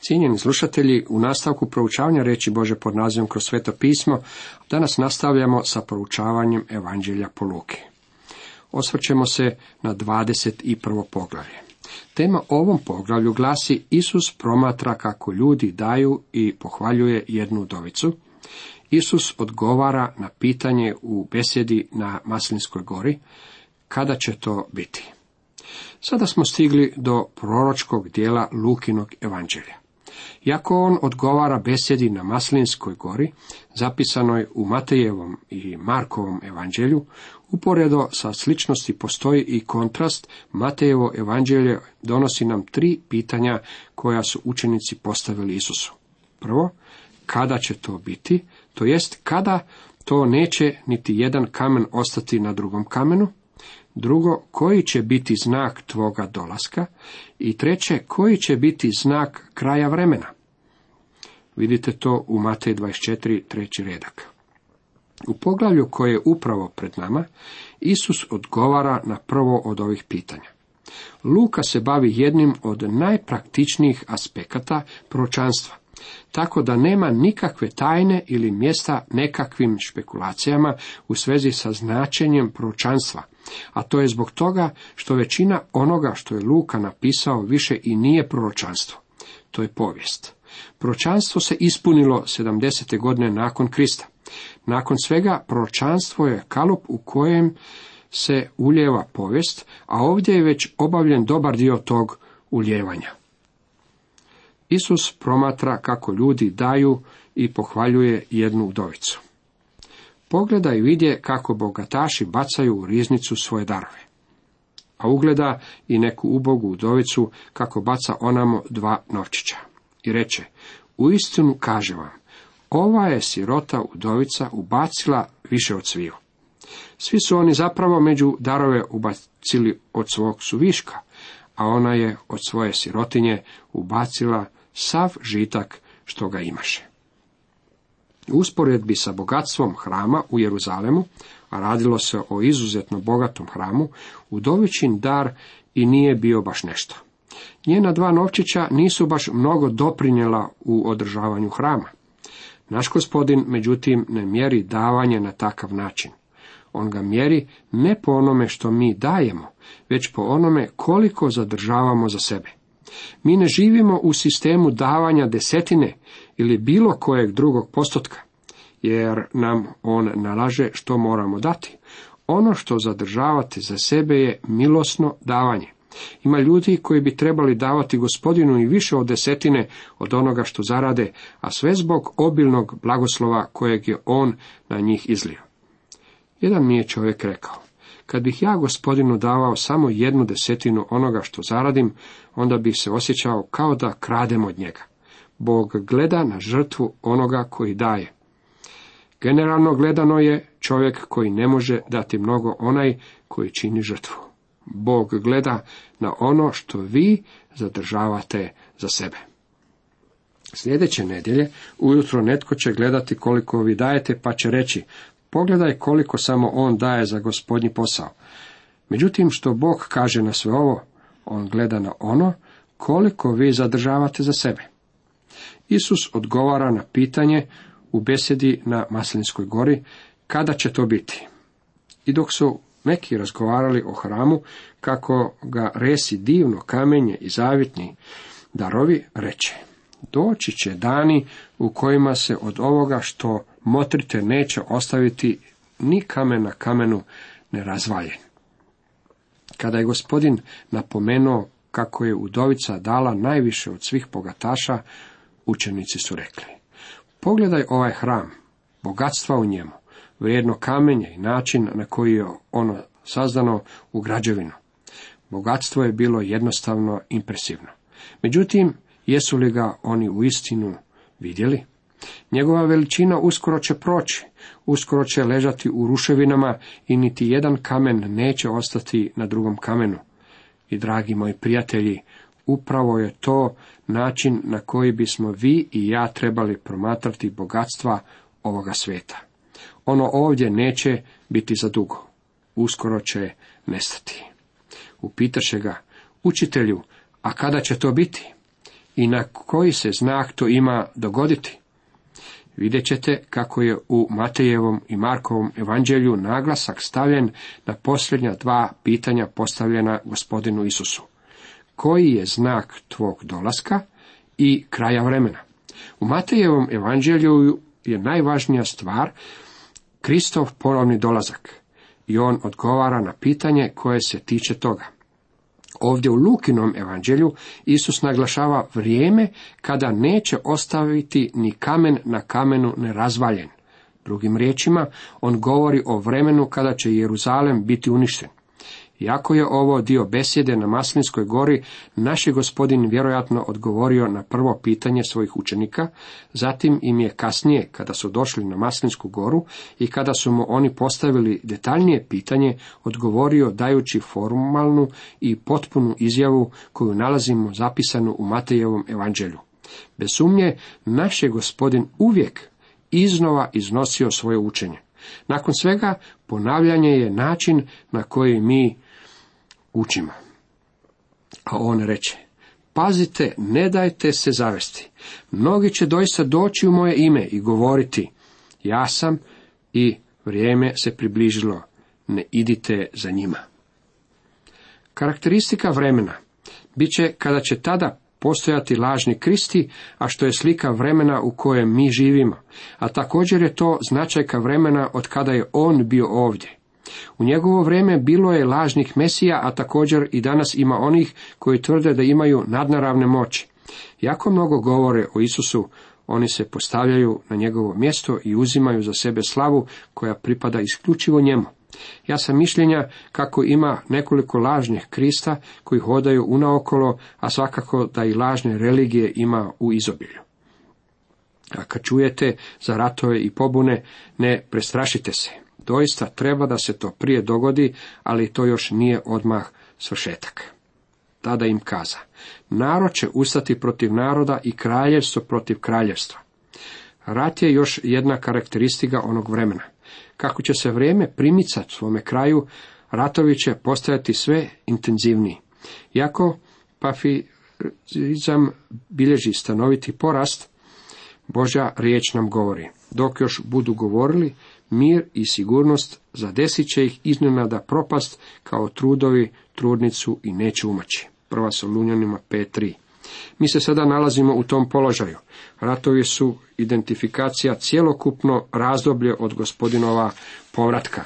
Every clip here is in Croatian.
Cijenjeni slušatelji, u nastavku proučavanja reći Bože pod nazivom kroz sveto pismo, danas nastavljamo sa proučavanjem Evanđelja po Luki. Osvrćemo se na 21. poglavlje. Tema ovom poglavlju glasi Isus promatra kako ljudi daju i pohvaljuje jednu udovicu. Isus odgovara na pitanje u besjedi na Maslinskoj gori, kada će to biti. Sada smo stigli do proročkog dijela Lukinog evanđelja. Iako on odgovara besedi na Maslinskoj gori, zapisanoj u Matejevom i Markovom evanđelju, uporedo sa sličnosti postoji i kontrast, Matejevo evanđelje donosi nam tri pitanja koja su učenici postavili Isusu. Prvo, kada će to biti, to jest kada? To neće niti jedan kamen ostati na drugom kamenu, Drugo, koji će biti znak tvoga dolaska? I treće, koji će biti znak kraja vremena? Vidite to u Matej 24, treći redak. U poglavlju koje je upravo pred nama, Isus odgovara na prvo od ovih pitanja. Luka se bavi jednim od najpraktičnijih aspekata proročanstva, tako da nema nikakve tajne ili mjesta nekakvim špekulacijama u svezi sa značenjem proročanstva, a to je zbog toga što većina onoga što je Luka napisao više i nije proročanstvo. To je povijest. Proročanstvo se ispunilo 70. godine nakon Krista. Nakon svega proročanstvo je kalup u kojem se uljeva povijest, a ovdje je već obavljen dobar dio tog uljevanja. Isus promatra kako ljudi daju i pohvaljuje jednu udovicu. Pogleda i vidje kako bogataši bacaju u riznicu svoje darove. A ugleda i neku ubogu udovicu kako baca onamo dva novčića. I reče, u istinu kaže vam, ova je sirota udovica ubacila više od sviju. Svi su oni zapravo među darove ubacili od svog suviška, a ona je od svoje sirotinje ubacila sav žitak što ga imaše. U usporedbi sa bogatstvom hrama u Jeruzalemu, a radilo se o izuzetno bogatom hramu, udovićin dar i nije bio baš nešto. Njena dva novčića nisu baš mnogo doprinjela u održavanju hrama. Naš gospodin, međutim, ne mjeri davanje na takav način. On ga mjeri ne po onome što mi dajemo, već po onome koliko zadržavamo za sebe. Mi ne živimo u sistemu davanja desetine ili bilo kojeg drugog postotka, jer nam on nalaže što moramo dati. Ono što zadržavate za sebe je milosno davanje. Ima ljudi koji bi trebali davati gospodinu i više od desetine od onoga što zarade, a sve zbog obilnog blagoslova kojeg je on na njih izlio. Jedan mi je čovjek rekao, kad bih ja gospodinu davao samo jednu desetinu onoga što zaradim, onda bih se osjećao kao da kradem od njega. Bog gleda na žrtvu onoga koji daje. Generalno gledano je čovjek koji ne može dati mnogo onaj koji čini žrtvu. Bog gleda na ono što vi zadržavate za sebe. Sljedeće nedjelje ujutro netko će gledati koliko vi dajete pa će reći pogledaj koliko samo on daje za gospodnji posao. Međutim što Bog kaže na sve ovo, on gleda na ono koliko vi zadržavate za sebe. Isus odgovara na pitanje u besedi na Maslinskoj gori, kada će to biti. I dok su neki razgovarali o hramu, kako ga resi divno kamenje i zavitni darovi, reče, doći će dani u kojima se od ovoga što motrite neće ostaviti ni kamen na kamenu nerazvaljen. Kada je gospodin napomenuo kako je udovica dala najviše od svih bogataša, učenici su rekli, pogledaj ovaj hram, bogatstva u njemu, vrijedno kamenje i način na koji je ono sazdano u građevinu. Bogatstvo je bilo jednostavno impresivno. Međutim, jesu li ga oni u istinu vidjeli? Njegova veličina uskoro će proći, uskoro će ležati u ruševinama i niti jedan kamen neće ostati na drugom kamenu. I dragi moji prijatelji, upravo je to način na koji bismo vi i ja trebali promatrati bogatstva ovoga sveta. Ono ovdje neće biti za dugo. Uskoro će nestati. Upitaše ga, učitelju, a kada će to biti? i na koji se znak to ima dogoditi? Vidjet ćete kako je u Matejevom i Markovom evanđelju naglasak stavljen na posljednja dva pitanja postavljena gospodinu Isusu. Koji je znak tvog dolaska i kraja vremena? U Matejevom evanđelju je najvažnija stvar Kristov ponovni dolazak i on odgovara na pitanje koje se tiče toga. Ovdje u Lukinom evanđelju Isus naglašava vrijeme kada neće ostaviti ni kamen na kamenu nerazvaljen. Drugim riječima, on govori o vremenu kada će Jeruzalem biti uništen. Iako je ovo dio besjede na Maslinskoj gori, naš je gospodin vjerojatno odgovorio na prvo pitanje svojih učenika, zatim im je kasnije, kada su došli na Maslinsku goru i kada su mu oni postavili detaljnije pitanje, odgovorio dajući formalnu i potpunu izjavu koju nalazimo zapisanu u Matejevom evanđelju. Bez sumnje, naš je gospodin uvijek iznova iznosio svoje učenje. Nakon svega, ponavljanje je način na koji mi učimo. A on reče, pazite, ne dajte se zavesti. Mnogi će doista doći u moje ime i govoriti, ja sam i vrijeme se približilo, ne idite za njima. Karakteristika vremena bit će kada će tada postojati lažni kristi, a što je slika vremena u kojem mi živimo, a također je to značajka vremena od kada je on bio ovdje. U njegovo vrijeme bilo je lažnih mesija, a također i danas ima onih koji tvrde da imaju nadnaravne moći. Jako mnogo govore o Isusu, oni se postavljaju na njegovo mjesto i uzimaju za sebe slavu koja pripada isključivo njemu. Ja sam mišljenja kako ima nekoliko lažnih krista koji hodaju unaokolo, a svakako da i lažne religije ima u izobilju. A kad čujete za ratove i pobune, ne prestrašite se. Doista treba da se to prije dogodi, ali to još nije odmah svršetak. Tada im kaza, narod će ustati protiv naroda i kraljevstvo protiv kraljevstva. Rat je još jedna karakteristika onog vremena. Kako će se vrijeme primicati svome kraju, ratovi će postajati sve intenzivniji. Jako pafizam bilježi stanoviti porast, Božja riječ nam govori. Dok još budu govorili, mir i sigurnost zadesit će ih iznenada propast kao trudovi trudnicu i neće umaći. Prva Solunjanima 5.3 Mi se sada nalazimo u tom položaju. Ratovi su identifikacija cjelokupno razdoblje od gospodinova povratka.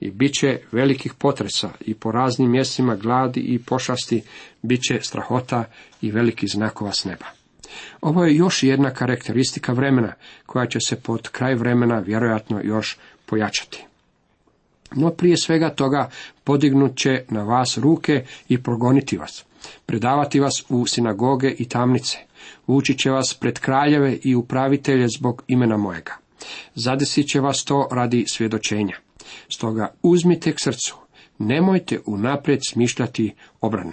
I bit će velikih potresa i po raznim mjestima gladi i pošasti, bit će strahota i veliki znakova s neba. Ovo je još jedna karakteristika vremena, koja će se pod kraj vremena vjerojatno još pojačati. No prije svega toga podignut će na vas ruke i progoniti vas, predavati vas u sinagoge i tamnice, vući će vas pred kraljeve i upravitelje zbog imena mojega. Zadesit će vas to radi svjedočenja. Stoga uzmite k srcu, nemojte unaprijed smišljati obranu.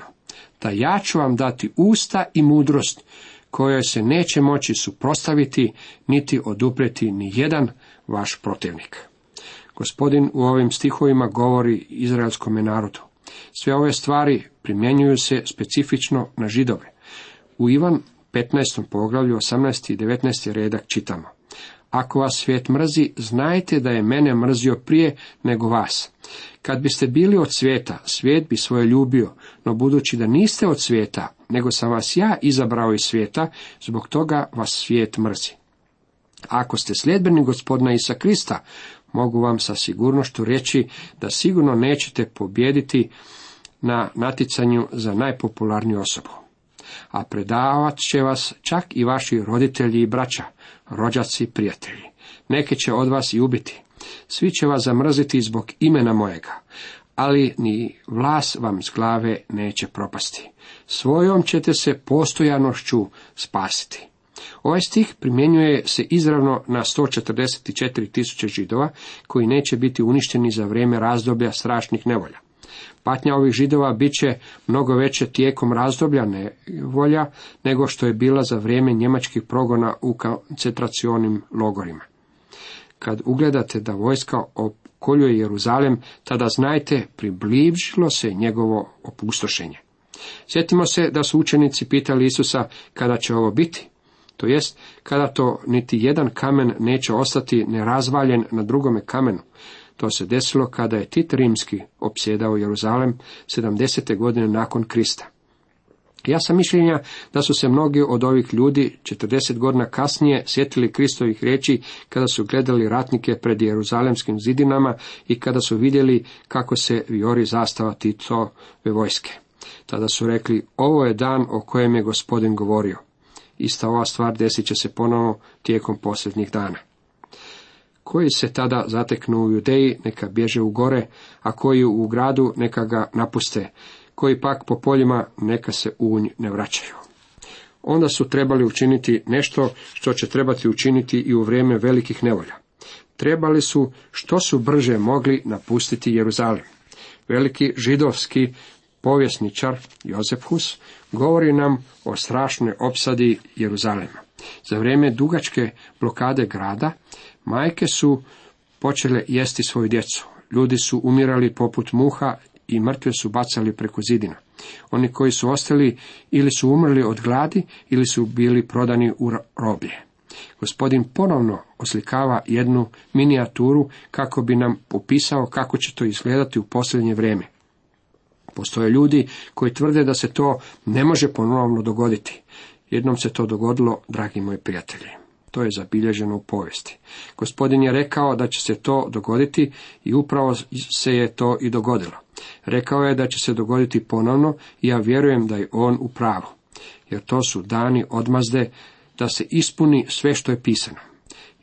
Da ja ću vam dati usta i mudrost kojoj se neće moći suprostaviti niti odupreti ni jedan vaš protivnik. Gospodin u ovim stihovima govori izraelskom narodu. Sve ove stvari primjenjuju se specifično na židove. U Ivan 15. poglavlju 18. i 19. redak čitamo. Ako vas svijet mrzi, znajte da je mene mrzio prije nego vas. Kad biste bili od svijeta, svijet bi svoje ljubio, no budući da niste od svijeta, nego sam vas ja izabrao iz svijeta, zbog toga vas svijet mrzi. Ako ste sljedbeni gospodina Isa Krista, mogu vam sa sigurnošću reći da sigurno nećete pobijediti na naticanju za najpopularniju osobu. A predavat će vas čak i vaši roditelji i braća, rođaci prijatelji. Neke će od vas i ubiti. Svi će vas zamrziti zbog imena mojega, ali ni vlas vam s glave neće propasti. Svojom ćete se postojanošću spasiti. Ovaj stih primjenjuje se izravno na 144 tisuće židova koji neće biti uništeni za vrijeme razdoblja strašnih nevolja. Patnja ovih židova bit će mnogo veće tijekom razdoblja nevolja nego što je bila za vrijeme njemačkih progona u koncentracionim logorima. Kad ugledate da vojska okoljuje Jeruzalem, tada znajte, približilo se njegovo opustošenje. Sjetimo se da su učenici pitali Isusa kada će ovo biti, to jest kada to niti jedan kamen neće ostati nerazvaljen na drugome kamenu. To se desilo kada je Tit Rimski opsjedao Jeruzalem 70. godine nakon Krista. Ja sam mišljenja da su se mnogi od ovih ljudi 40 godina kasnije sjetili Kristovih riječi kada su gledali ratnike pred Jeruzalemskim zidinama i kada su vidjeli kako se viori zastava Titove vojske. Tada su rekli, ovo je dan o kojem je gospodin govorio. Ista ova stvar desit će se ponovo tijekom posljednjih dana. Koji se tada zateknu u Judeji, neka bježe u gore, a koji u gradu, neka ga napuste, koji pak po poljima, neka se u ne vraćaju. Onda su trebali učiniti nešto što će trebati učiniti i u vrijeme velikih nevolja. Trebali su što su brže mogli napustiti Jeruzalem. Veliki židovski povjesničar Josef Hus govori nam o strašnoj opsadi Jeruzalema. Za vrijeme dugačke blokade grada majke su počele jesti svoju djecu. Ljudi su umirali poput muha i mrtve su bacali preko zidina. Oni koji su ostali ili su umrli od gladi ili su bili prodani u roblje. Gospodin ponovno oslikava jednu minijaturu kako bi nam popisao kako će to izgledati u posljednje vrijeme. Postoje ljudi koji tvrde da se to ne može ponovno dogoditi. Jednom se to dogodilo, dragi moji prijatelji. To je zabilježeno u povijesti. Gospodin je rekao da će se to dogoditi i upravo se je to i dogodilo. Rekao je da će se dogoditi ponovno i ja vjerujem da je on u pravu. Jer to su dani odmazde da se ispuni sve što je pisano.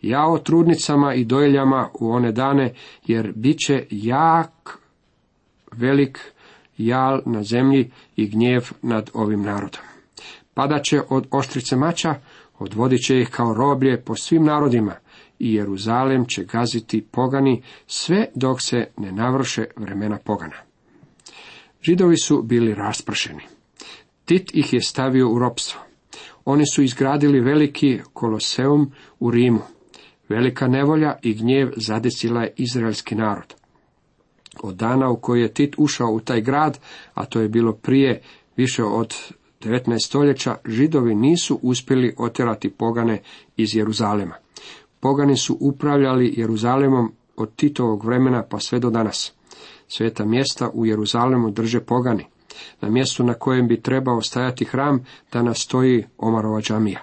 Ja o trudnicama i dojeljama u one dane, jer bit će jak, velik jal na zemlji i gnjev nad ovim narodom. Padat će od oštrice mača, odvodit će ih kao roblje po svim narodima i Jeruzalem će gaziti pogani sve dok se ne navrše vremena pogana. Židovi su bili raspršeni. Tit ih je stavio u ropstvo. Oni su izgradili veliki koloseum u Rimu. Velika nevolja i gnjev zadesila je izraelski narod. Od dana u koji je Tit ušao u taj grad, a to je bilo prije više od 19. stoljeća, židovi nisu uspjeli otjerati pogane iz Jeruzalema. Pogani su upravljali Jeruzalemom od Titovog vremena pa sve do danas. Sveta mjesta u Jeruzalemu drže pogani. Na mjestu na kojem bi trebao stajati hram, danas stoji Omarova džamija.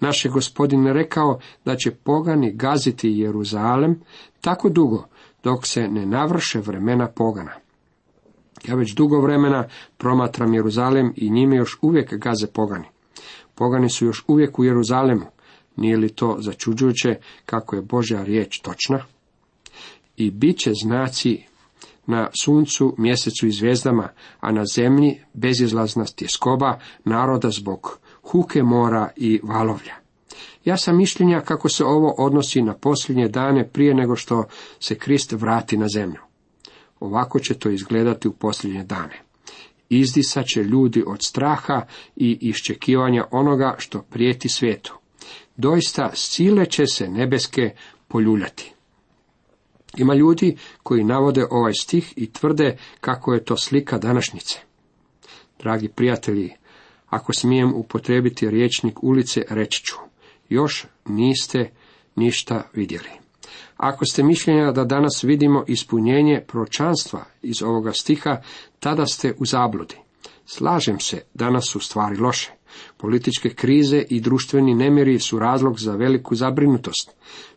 Naš je gospodin rekao da će pogani gaziti Jeruzalem tako dugo dok se ne navrše vremena pogana. Ja već dugo vremena promatram Jeruzalem i njime još uvijek gaze pogani. Pogani su još uvijek u Jeruzalemu. Nije li to začuđujuće kako je Božja riječ točna? I bit će znaci na suncu, mjesecu i zvijezdama, a na zemlji bezizlazna tjeskoba naroda zbog huke mora i valovlja. Ja sam mišljenja kako se ovo odnosi na posljednje dane prije nego što se Krist vrati na zemlju. Ovako će to izgledati u posljednje dane. Izdisat će ljudi od straha i iščekivanja onoga što prijeti svijetu. Doista sile će se nebeske poljuljati. Ima ljudi koji navode ovaj stih i tvrde kako je to slika današnjice. Dragi prijatelji, ako smijem upotrebiti riječnik ulice, reći ću još niste ništa vidjeli. Ako ste mišljenja da danas vidimo ispunjenje pročanstva iz ovoga stiha, tada ste u zabludi. Slažem se, danas su stvari loše. Političke krize i društveni nemiri su razlog za veliku zabrinutost.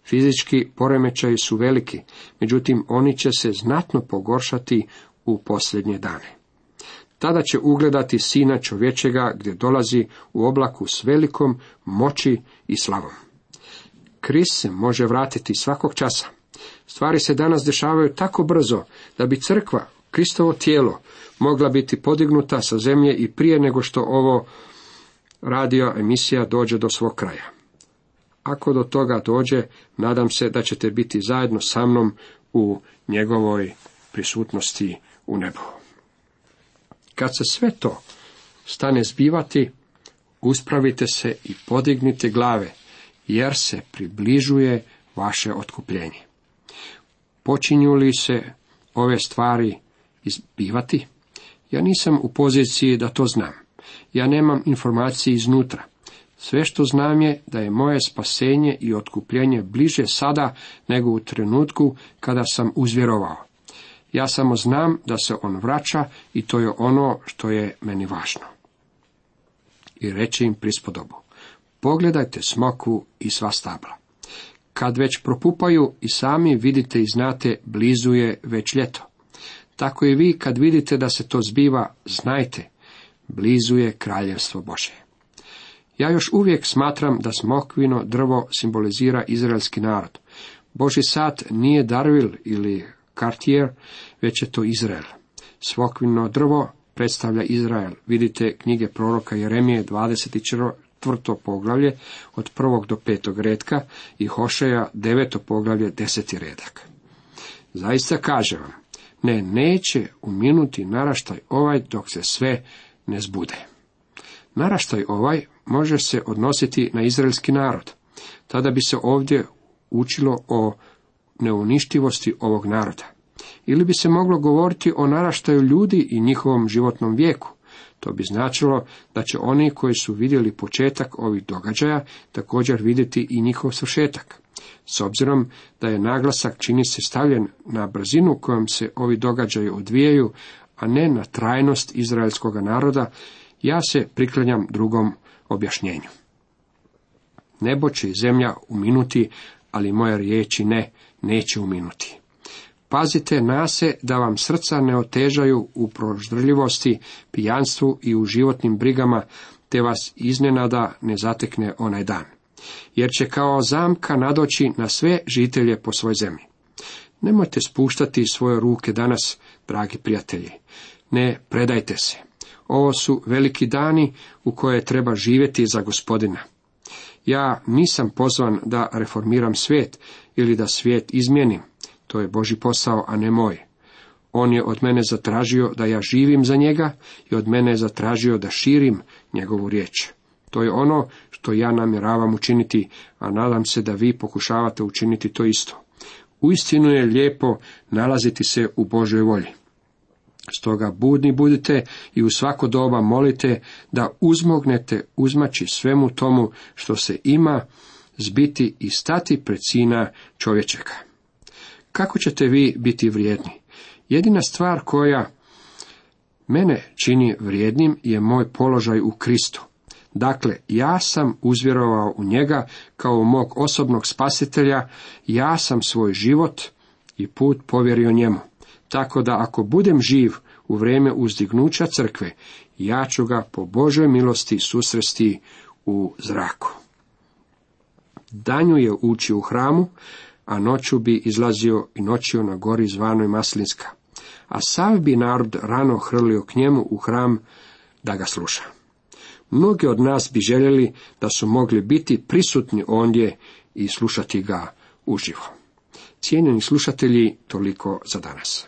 Fizički poremećaji su veliki, međutim oni će se znatno pogoršati u posljednje dane. Tada će ugledati sina čovječega gdje dolazi u oblaku s velikom moći i slavom. Kris se može vratiti svakog časa. Stvari se danas dešavaju tako brzo da bi crkva, Kristovo tijelo, mogla biti podignuta sa zemlje i prije nego što ovo radio emisija dođe do svog kraja. Ako do toga dođe, nadam se da ćete biti zajedno sa mnom u njegovoj prisutnosti u nebu. Kad se sve to stane zbivati, uspravite se i podignite glave, jer se približuje vaše otkupljenje. Počinju li se ove stvari izbivati? Ja nisam u poziciji da to znam. Ja nemam informacije iznutra. Sve što znam je da je moje spasenje i otkupljenje bliže sada nego u trenutku kada sam uzvjerovao. Ja samo znam da se on vraća i to je ono što je meni važno. I reći im prispodobu. Pogledajte smoku i sva stabla. Kad već propupaju i sami vidite i znate, blizu je već ljeto. Tako i vi kad vidite da se to zbiva, znajte, blizu je kraljevstvo Bože. Ja još uvijek smatram da smokvino drvo simbolizira izraelski narod. Boži sad nije Darvil ili Cartier, već je to Izrael. Smokvino drvo predstavlja Izrael. Vidite knjige proroka Jeremije 24. poglavlje od prvog do petog redka i Hošeja deveto poglavlje deseti redak. Zaista kažem vam, ne neće uminuti naraštaj ovaj dok se sve ne zbude. Naraštaj ovaj može se odnositi na izraelski narod. Tada bi se ovdje učilo o neuništivosti ovog naroda. Ili bi se moglo govoriti o naraštaju ljudi i njihovom životnom vijeku. To bi značilo da će oni koji su vidjeli početak ovih događaja također vidjeti i njihov svršetak. S obzirom da je naglasak čini se stavljen na brzinu kojom se ovi događaji odvijaju, a ne na trajnost izraelskog naroda, ja se priklanjam drugom objašnjenju. Nebo će i zemlja uminuti, ali moje riječi ne, neće uminuti. Pazite na se da vam srca ne otežaju u proždrljivosti, pijanstvu i u životnim brigama, te vas iznenada ne zatekne onaj dan. Jer će kao zamka nadoći na sve žitelje po svoj zemlji. Nemojte spuštati svoje ruke danas, dragi prijatelji. Ne predajte se. Ovo su veliki dani u koje treba živjeti za gospodina. Ja nisam pozvan da reformiram svijet ili da svijet izmijenim. To je Boži posao, a ne moj. On je od mene zatražio da ja živim za njega i od mene je zatražio da širim njegovu riječ. To je ono što ja namjeravam učiniti, a nadam se da vi pokušavate učiniti to isto. Uistinu je lijepo nalaziti se u Božoj volji. Stoga budni budite i u svako doba molite da uzmognete uzmaći svemu tomu što se ima zbiti i stati pred sina čovječega. Kako ćete vi biti vrijedni? Jedina stvar koja mene čini vrijednim je moj položaj u Kristu. Dakle, ja sam uzvjerovao u njega kao mog osobnog spasitelja, ja sam svoj život i put povjerio njemu. Tako da ako budem živ u vrijeme uzdignuća crkve, ja ću ga po Božoj milosti susresti u zraku. Danju je ući u hramu, a noću bi izlazio i noćio na gori zvanoj Maslinska. A sav bi narod rano hrlio k njemu u hram da ga sluša. Mnogi od nas bi željeli da su mogli biti prisutni ondje i slušati ga uživo. Cijenjeni slušatelji, toliko za danas.